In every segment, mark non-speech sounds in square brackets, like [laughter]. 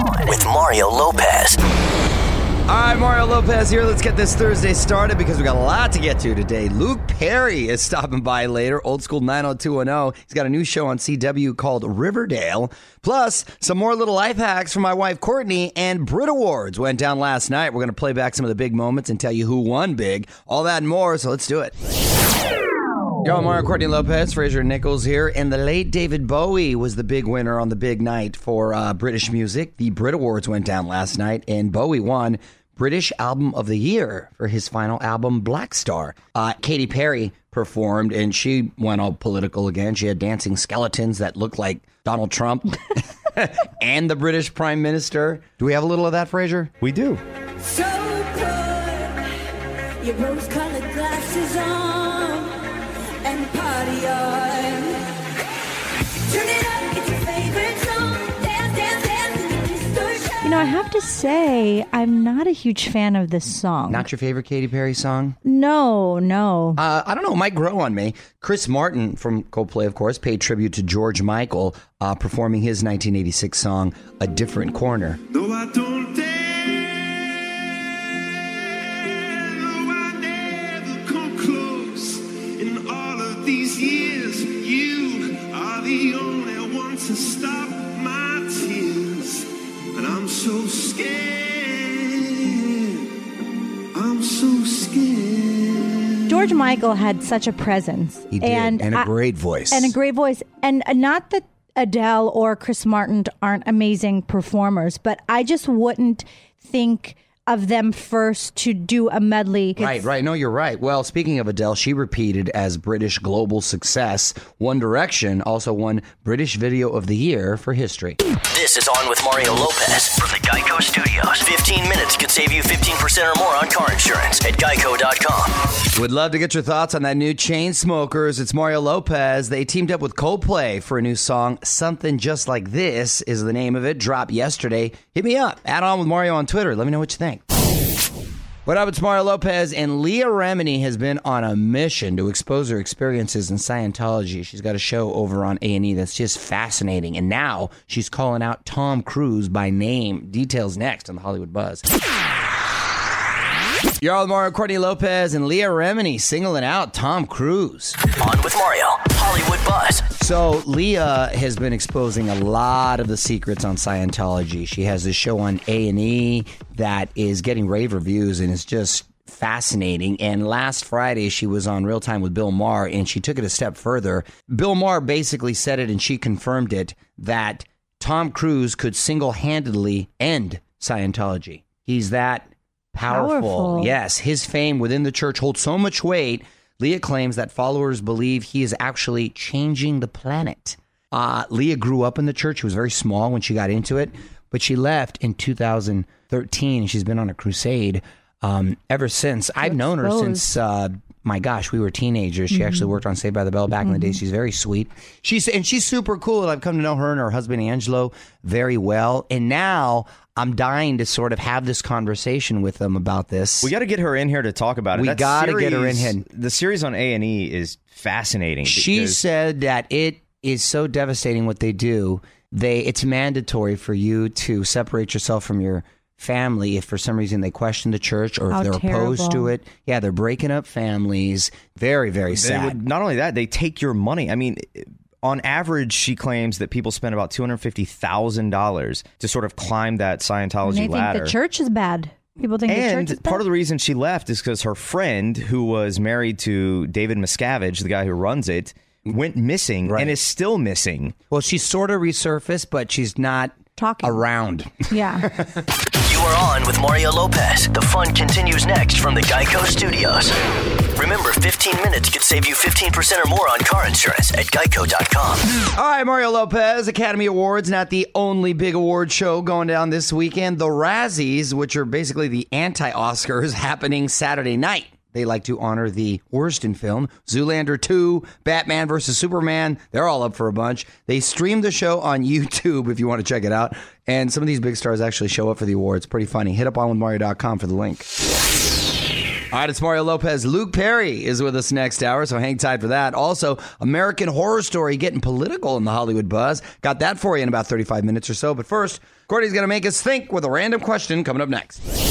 On with Mario Lopez. All right, Mario Lopez here. Let's get this Thursday started because we got a lot to get to today. Luke Perry is stopping by later, old school 90210. He's got a new show on CW called Riverdale. Plus, some more little life hacks from my wife Courtney and Brit Awards went down last night. We're going to play back some of the big moments and tell you who won big. All that and more, so let's do it. Yo, I'm Mario Courtney Lopez, Fraser Nichols here, and the late David Bowie was the big winner on the big night for uh, British music. The Brit Awards went down last night, and Bowie won British Album of the Year for his final album, Blackstar. Uh, Katy Perry performed, and she went all political again. She had dancing skeletons that looked like Donald Trump [laughs] and the British Prime Minister. Do we have a little of that, Fraser? We do. So put You know, I have to say, I'm not a huge fan of this song. Not your favorite Katy Perry song? no, no. Uh, I don't know. It might grow on me. Chris Martin from Coldplay, of course, paid tribute to George Michael, uh, performing his 1986 song "A Different Corner." No, I don't dare. No, so scared. I'm so scared. George Michael had such a presence. He did, and, and a I- great voice. And a great voice. And uh, not that Adele or Chris Martin aren't amazing performers, but I just wouldn't think of them first to do a medley. Right, It's- right. No, you're right. Well, speaking of Adele, she repeated as British global success. One Direction also won British Video of the Year for history. This is On with Mario Lopez from the Geico Studios. 15 minutes could save you 15% or more on car insurance at geico.com. Would love to get your thoughts on that new Chainsmokers. It's Mario Lopez. They teamed up with Coldplay for a new song. Something Just Like This is the name of it. Dropped yesterday. Hit me up. Add on with Mario on Twitter. Let me know what you think. What up, it's Mario Lopez, and Leah Remini has been on a mission to expose her experiences in Scientology. She's got a show over on A&E that's just fascinating, and now she's calling out Tom Cruise by name. Details next on the Hollywood Buzz. You're all Mario Courtney Lopez and Leah Remini singling out Tom Cruise. On with Mario. So Leah has been exposing a lot of the secrets on Scientology. She has this show on A and E that is getting rave reviews and it's just fascinating. And last Friday she was on Real Time with Bill Maher and she took it a step further. Bill Maher basically said it and she confirmed it that Tom Cruise could single handedly end Scientology. He's that powerful. Powerful. Yes, his fame within the church holds so much weight. Leah claims that followers believe he is actually changing the planet. Uh, Leah grew up in the church. She was very small when she got into it, but she left in 2013 she's been on a crusade um, ever since. I've known her since, uh, my gosh, we were teenagers. She actually worked on Saved by the Bell back in the day. She's very sweet. She's and she's super cool. I've come to know her and her husband Angelo very well. And now I'm dying to sort of have this conversation with them about this. We got to get her in here to talk about it. We gotta get her in here. The series on A and E is fascinating. She said that it is so devastating what they do. They it's mandatory for you to separate yourself from your family if for some reason they question the church or if How they're opposed to it. Yeah, they're breaking up families. Very, very sad. would, not only that, they take your money. I mean, on average, she claims that people spend about two hundred fifty thousand dollars to sort of climb that Scientology and they think ladder. the church is bad. People think the church is and bad. part of the reason she left is because her friend, who was married to David Miscavige, the guy who runs it, went missing Right. and is still missing. well, she's sort of resurfaced, but she's not Talking. around. yeah. [laughs] Are on with Mario Lopez. The fun continues next from the Geico Studios. Remember, 15 minutes could save you 15% or more on car insurance at geico.com. All right, Mario Lopez, Academy Awards, not the only big award show going down this weekend. The Razzies, which are basically the anti Oscars, [laughs] happening Saturday night. They like to honor the worst in film Zoolander 2, Batman versus Superman. They're all up for a bunch. They stream the show on [laughs] YouTube if you want to check it out. And some of these big stars actually show up for the awards. Pretty funny. Hit up on with Mario.com for the link. All right, it's Mario Lopez. Luke Perry is with us next hour, so hang tight for that. Also, American Horror Story getting political in the Hollywood buzz. Got that for you in about 35 minutes or so. But first, Courtney's going to make us think with a random question coming up next.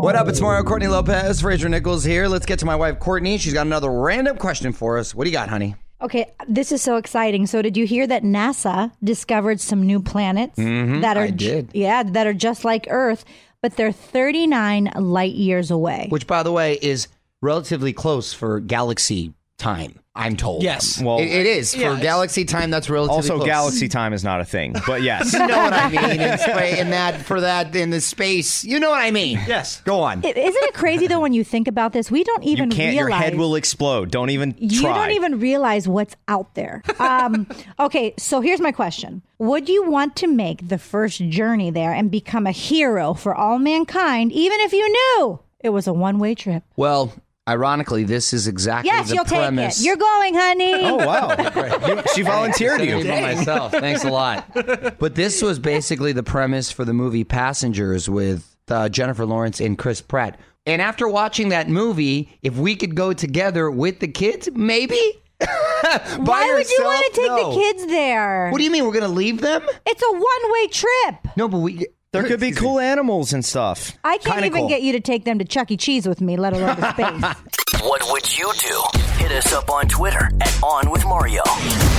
What up? It's Mario Courtney Lopez. Fraser Nichols here. Let's get to my wife, Courtney. She's got another random question for us. What do you got, honey? Okay, this is so exciting. So, did you hear that NASA discovered some new planets that are Mm-hmm. I did. yeah, that are just like Earth, but they're 39 light years away. Which, by the way, is relatively close for galaxy time, I'm told. Yes. Well, It- it is. yeah, for it's- galaxy time, that's relatively Also, close. galaxy time is not a thing, but yes. [laughs] You know what I mean? In, spa- in that, for that, in the space. You know what I mean? Yes. Go on. I- Isn't it crazy though when you think about this? We don't You even can't. Your head will explode. Don't even you don't even realize what's out there. Um, [laughs] okay, so here's my question: Would you want to make the first journey there and become a hero for all mankind, even if you knew it was a one-way trip? Well, ironically, this is exactly Yes, the you'll premise. take it. You're going, honey. Oh wow! [laughs] You- she volunteered you. for myself. Thanks a lot. [laughs] But this was basically the premise for the movie Passengers with uh, Jennifer Lawrence and Chris Pratt. And after watching that movie, if we could go together with the kids, maybe. [laughs] By Why would you want to take No. the kids there? What do you mean we're going to leave them? it's a one-way trip. No, but we. There could be cool animals and stuff. I can't Kinda even cool. get you to take them to Chuck E. Cheese with me, let alone to space. [laughs] What would you do? Hit us up on Twitter at On With Mario.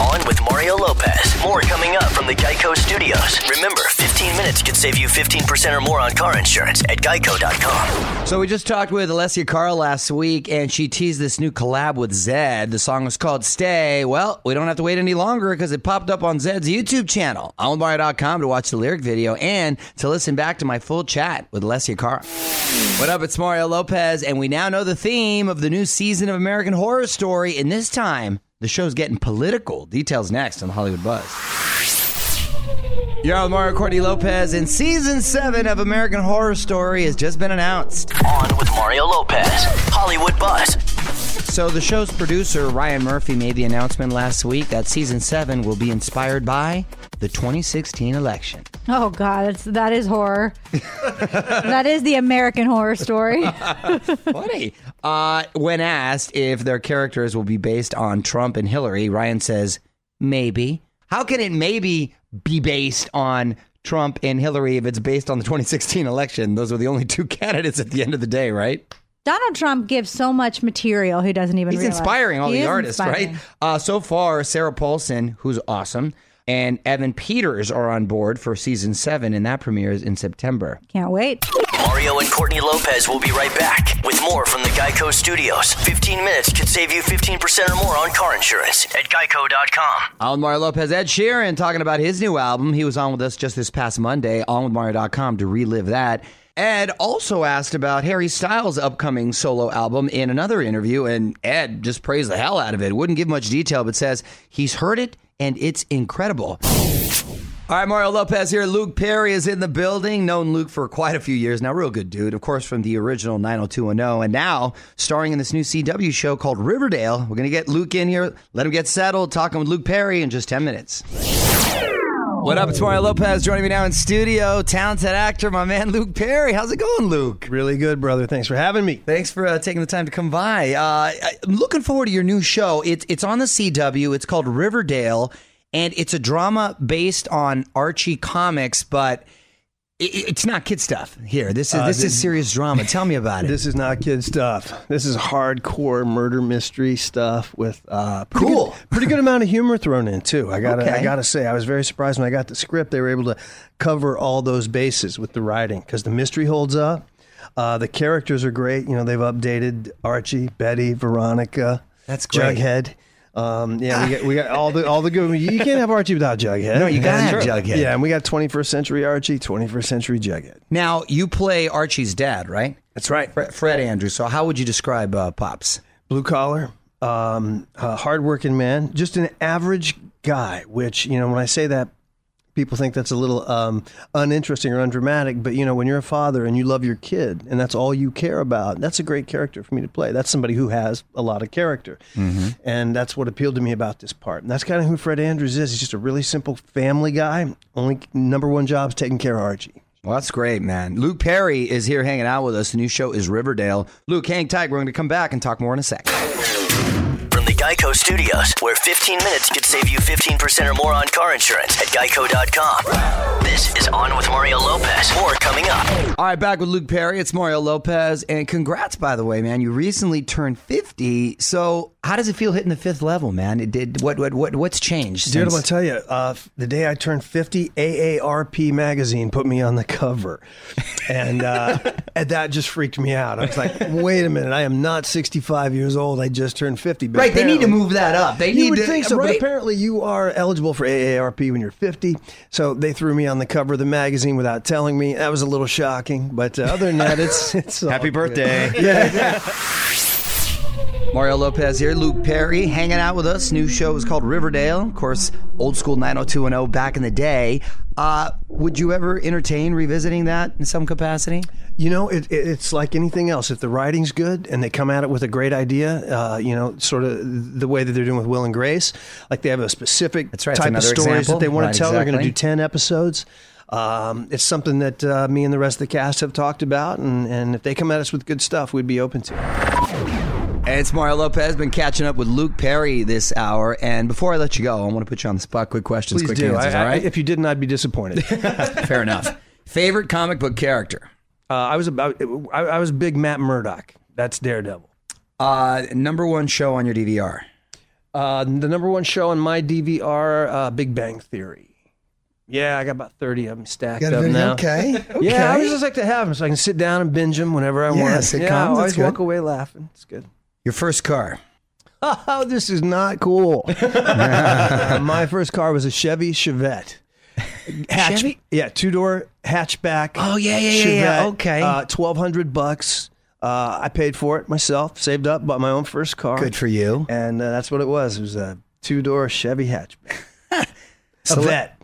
On with Mario Lopez. More coming up from the Geico Studios. Remember, 15 minutes could save you 15% or more on car insurance at geico.com. So we just talked with Alessia Cara last week, and she teased this new collab with Zedd. The song was called "Stay." Well, we don't have to wait any longer because it popped up on Zedd's YouTube channel, onwithmario.com, to watch the lyric video and to listen back to my full chat with Alessia Cara. What up? It's Mario Lopez, and we now know the theme of the new season of American Horror Story. And this time, the show's getting political. Details next on the Hollywood Buzz. You're on with Mario Courtney Lopez, and season seven of American Horror Story has just been announced. On with Mario Lopez. Hollywood Buzz. So the show's producer Ryan Murphy made the announcement last week that season seven will be inspired by the 2016 election. oh God, it's, that is horror. [laughs] that is the American Horror Story. [laughs] Funny. Uh, when asked if their characters will be based on Trump and Hillary, Ryan says maybe. How can it maybe be based on Trump and Hillary if it's based on the [laughs] 2016 election? Those are the only two [laughs] candidates at the end of the day, right? Donald Trump gives so much material he doesn't even He's realize. inspiring all He the artists, inspiring. right? Uh, so far, Sarah Paulson, who's awesome, and Evan Peters are on board for season seven, and that premieres in September. Can't wait. Mario and Courtney Lopez will be right back with more from the Geico Studios. 15 minutes could save you 15% or more on car insurance at geico.com. On Mario Lopez, Ed Sheeran talking about his new album. He was on with us just this past Monday, onwithmario.com to relive that. Ed also asked about Harry Styles' upcoming solo album in another interview, and Ed just praised the hell out of it. Wouldn't give much detail, but says he's heard it and it's incredible. All right, Mario Lopez here. Luke Perry is in the building. Known Luke for quite a few years now. Real good dude, of course, from the original 90210. And now starring in this new CW show called Riverdale. We're going to get Luke in here, let him get settled, talking with Luke Perry in just 10 minutes. What up? It's Mario Lopez joining me now in studio. Talented actor, my man Luke Perry. How's it going, Luke? Really good, brother. Thanks for having me. Thanks for uh, taking the time to come by. Uh, I'm looking forward to your new show. It's it's on the CW. It's called Riverdale, and it's a drama based on Archie comics, but it's not kid stuff. Here, this is Uh, this this- is serious drama. Tell me about it. [laughs] This is not kid stuff. This is hardcore murder mystery stuff with uh, pretty Cool. good, pretty good amount of humor thrown in too. I gotta, Okay. I gotta say, I was very surprised when I got the script. They were able to cover all those bases with the writing because the mystery holds up. Uh, the characters are great. You know, they've updated Archie, Betty, Veronica. That's great. Jughead. Um, yeah, we got we got all the all the good. You can't have Archie without Jughead. No, you gotta have Jughead. Yeah, and we got 21st century Archie, 21st century Jughead. now you play Archie's dad, right? That's right. Fred, Fred Andrews. So how would you describe uh, Pops? blue collar, um, a hardworking man, just an average guy. Which you know, when I say that, people think that's a little um, uninteresting or undramatic. But you know, when you're a father and you love your kid, and that's all you care about, that's a great character for me to play. That's somebody who has a lot of character, and that's what appealed to me about this part. And that's kind of who Fred Andrews is. He's just a really simple family guy. Only number one job is taking care of Archie. Well, that's great, man. Luke Perry is here hanging out with us. The new show is Riverdale. Luke, hang tight. We're going to come back and talk more in a sec. From the Geico Studios, where 15 minutes could save you 15% or more on car insurance at geico.com. This is On with Mario Lopez. More coming up. All right, back with Luke Perry. It's Mario Lopez. And congrats, by the way, man. You recently turned 50. So, how does it feel hitting the fifth level, man? It did what what what what's changed? Dude, I'm gonna tell you, uh, the day I turned 50, AARP magazine put me on the cover, and, uh, [laughs] and that just freaked me out. I was like, "Wait a minute, I am not 65 years old. I just turned 50." But Right, they need to apparently- move that up. They You need would to think so, but apparently you are eligible for AARP when you're 50. So they threw me on the cover of the magazine without telling me. That was a little shocking, but uh, other than that, it's [laughs] it's all Happy good. birthday. [laughs] Mario Lopez here, Luke Perry hanging out with us. New show is called Riverdale. Of course, old school 90210 back in the day. Uh, would you ever entertain revisiting that in some capacity? You know, it, it, it's like anything else. If the writing's good and they come at it with a great idea, uh, you know, sort of the way that they're doing with Will and Grace, like they have a specific That's right, type of another stories example. that they want Right, to tell. They're going to do 10 episodes. Um, it's something that uh, me and the rest of the cast have talked about. And, and if they come at us with good stuff, we'd be open to it. And it's Mario Lopez. Been catching up with Luke Perry this hour. And before I let you go, I want to put you on the spot. Quick questions, Please quick do. answers. I- I- right? if you didn't, I'd be disappointed. [laughs] Fair enough. Favorite comic book character? Uh, I was about. I, I was big Matt Murdock. That's Daredevil. Uh, number one show on your DVR. Uh, the number one show on my DVR, uh, Big Bang Theory. Yeah, I got about thirty of them stacked up now. Okay. [laughs] Yeah, I would just like to have them so I can sit down and binge them whenever I want. sitcoms, yeah, I that's always good. walk away laughing. It's good. Your first car. Oh, [laughs] this is not cool. [laughs] my first car was a Chevy Chevette. Hatch, Chevy? Yeah, two door hatchback. Oh, yeah, yeah, yeah, yeah. Chevette, Okay. Uh, Twelve hundred bucks. Uh, I paid for it myself. Saved up, bought my own first car. Good for you. And uh, that's what it was. It was a two door Chevy hatchback. [laughs] a vet.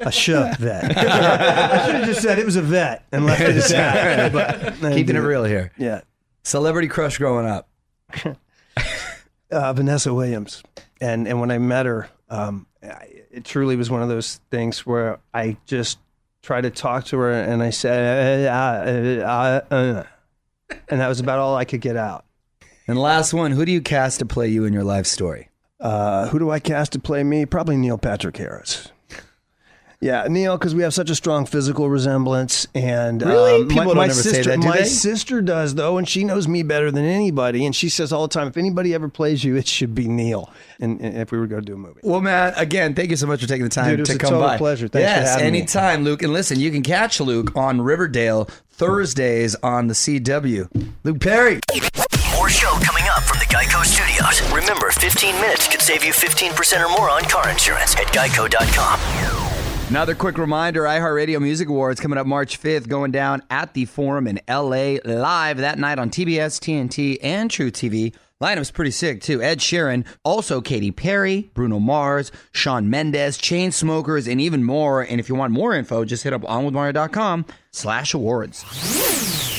A Chevette. [laughs] Vet. I should have just said it was a vet and left it at [laughs] that. But Keeping it real here. Yeah. Celebrity crush growing up. uh, Vanessa Williams, and and when I met her, um, I- it truly was one of those things where I just tried to talk to her, and I said, uh, uh, uh, uh, and that was about all I could get out. And last one, who do you cast to play you in your life story? Uh, who do I cast to play me? Probably Neil Patrick Harris. Yeah, Neil, because we have such a strong physical resemblance, and Really? um, People my, don't my ever say sister, that, do my they? sister does though, and she knows me better than anybody, and she says all the time, if anybody ever plays you, it should be Neil. And, and if we were going to do a movie, Well, man, again, thank you so much for taking the time Dude, it was to a come total by. pleasure. Thanks for yes, having me. anytime, Luke. And listen, you can catch Luke on Riverdale Thursdays on the CW. Luke Perry. More show coming up from the Geico Studios. Remember, 15 minutes could save you 15% or more on car insurance at geico.com. Another quick reminder iHeartRadio Music Awards coming up March 5th, going down at the Forum in LA live that night on TBS, TNT, and truTV. Lineup's pretty sick too. Ed Sheeran, also Katy Perry, Bruno Mars, Shawn Mendes, Chainsmokers, and even more. And if you want more info, just hit up onwithmario.com slash awards.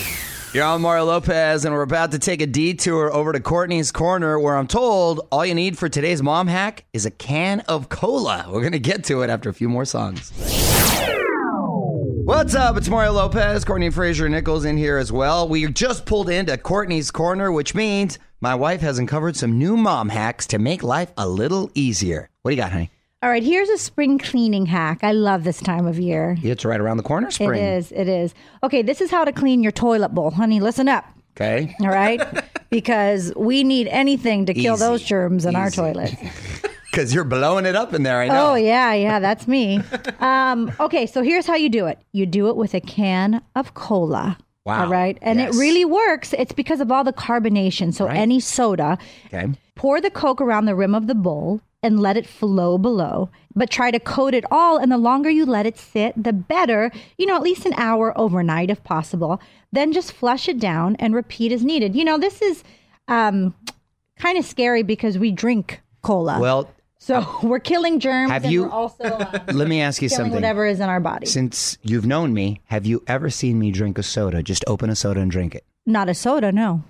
You're on Mario Lopez, and we're about to take a detour over to Courtney's Corner, where I'm told all you need for today's mom hack is a can of cola. We're going to get to it after a few more songs. What's up? It's Mario Lopez. Courtney Fraser Nichols in here as well. We just pulled into Courtney's Corner, which means my wife has uncovered some new mom hacks to make life a little easier. What do you got, honey? All right, here's a spring cleaning hack. I love this time of year. It's right around the corner, spring. It is. It is. Okay, this is how to clean your toilet bowl. Honey, listen up. Okay. All right? [laughs] because we need anything to kill Easy. those germs in our Easy. toilet. [laughs] Because you're blowing it up in there, I know. Oh, yeah, yeah, that's me. Um, okay, so here's how you do it you do it with a can of cola. Wow. All right. And Yes. it really works. It's because of all the carbonation. So Right. any soda, Okay. pour the Coke around the rim of the bowl and let it flow below. But try to coat it all. And the longer you let it sit, the better, you know, at least an hour overnight if possible. Then just flush it down and repeat as needed. You know, this is um, kind of scary because we drink cola. Well, so [laughs] we're killing germs Have and you- we're also uh, [laughs] let me ask you something. whatever is in our body. Since you've known me, have you ever seen me drink a soda? Just open a soda and drink it. Not a soda, no.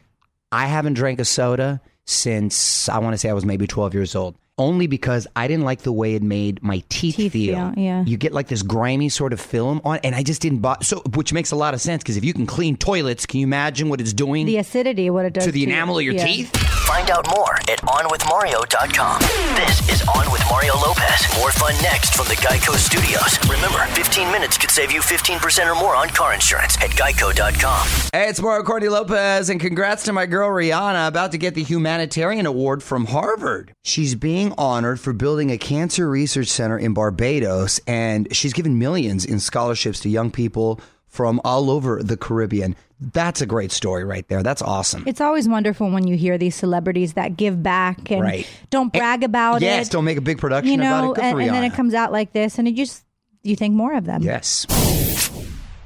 I haven't drank a soda since I want to say I was maybe 12 years old. Only because I didn't like the way it made my teeth, Teeth feel. feel, yeah. You get like this grimy sort of film on, and I just didn't buy. So, which makes a lot of sense because if you can clean toilets, can you imagine what it's doing The acidity, what it does to the you. enamel of your Yeah. teeth? Find out more at OnWithMario.com. This is On with Mario Lopez. More fun next from the Geico Studios. Remember, 15 minutes could save you 15% or more on car insurance at Geico.com. Hey, it's Mario Courtney Lopez, and congrats to my girl Rihanna about to get the Humanitarian Award from Harvard. She's being honored for building a cancer research center in Barbados, and she's given millions in scholarships to young people from all over the Caribbean. That's a great story right there. That's awesome. It's always wonderful when you hear these celebrities that give back and Right. don't brag about yes, it. Yes, don't make a big production you know, about it. Good and, and then it comes out like this, and it just you think more of them. Yes.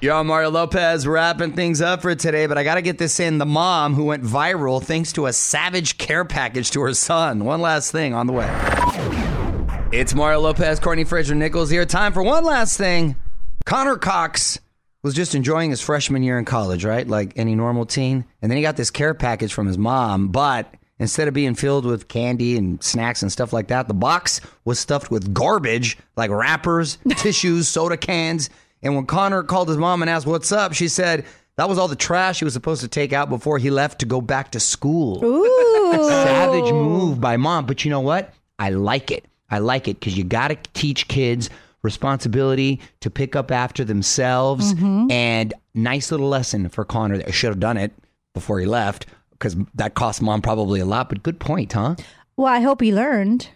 Yo, I'm Mario Lopez wrapping things up for today, but I got to get this in. The mom who went viral thanks to a savage care package to her son. One last thing on the way. It's Mario Lopez, Courtney Fraser Nichols here. Time for one last thing. Connor Cox was just enjoying his freshman year in college, right? Like any normal teen. And then he got this care package from his mom, but instead of being filled with candy and snacks and stuff like that, the box was stuffed with garbage like wrappers, [laughs] tissues, soda cans. And when Connor called his mom and asked what's up, she said that was all the trash he was supposed to take out before he left to go back to school. Ooh. Savage move by mom. But you know what? I like it. I like it because you got to teach kids responsibility to pick up after themselves. Mm-hmm. And nice little lesson for Connor. I should have done it before he left because that cost mom probably a lot. But good point, huh? Well, I hope he learned.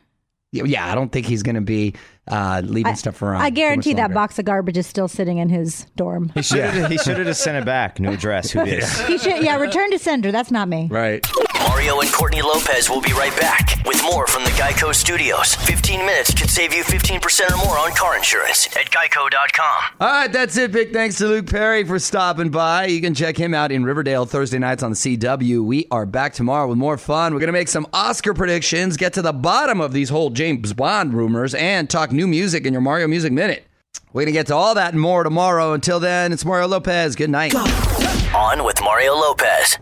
Yeah, I don't think he's going to be uh, leaving stuff around. I guarantee that box of garbage is still sitting in his dorm. He should have he should have just sent it back. New address. Who [laughs] is? he should, yeah, return to sender. That's not me. Right. Mario and Courtney Lopez will be right back with more from the Geico Studios. 15 minutes could save you 15% or more on car insurance at Geico.com. All right, that's it. Big thanks to Luke Perry for stopping by. You can check him out in Riverdale Thursday nights on the CW. We are back tomorrow with more fun. We're going to make some Oscar predictions, get to the bottom of these whole James Bond rumors, and talk new music in your Mario Music Minute. We're going to get to all that and more tomorrow. Until then, it's Mario Lopez. Good night. On with Mario Lopez.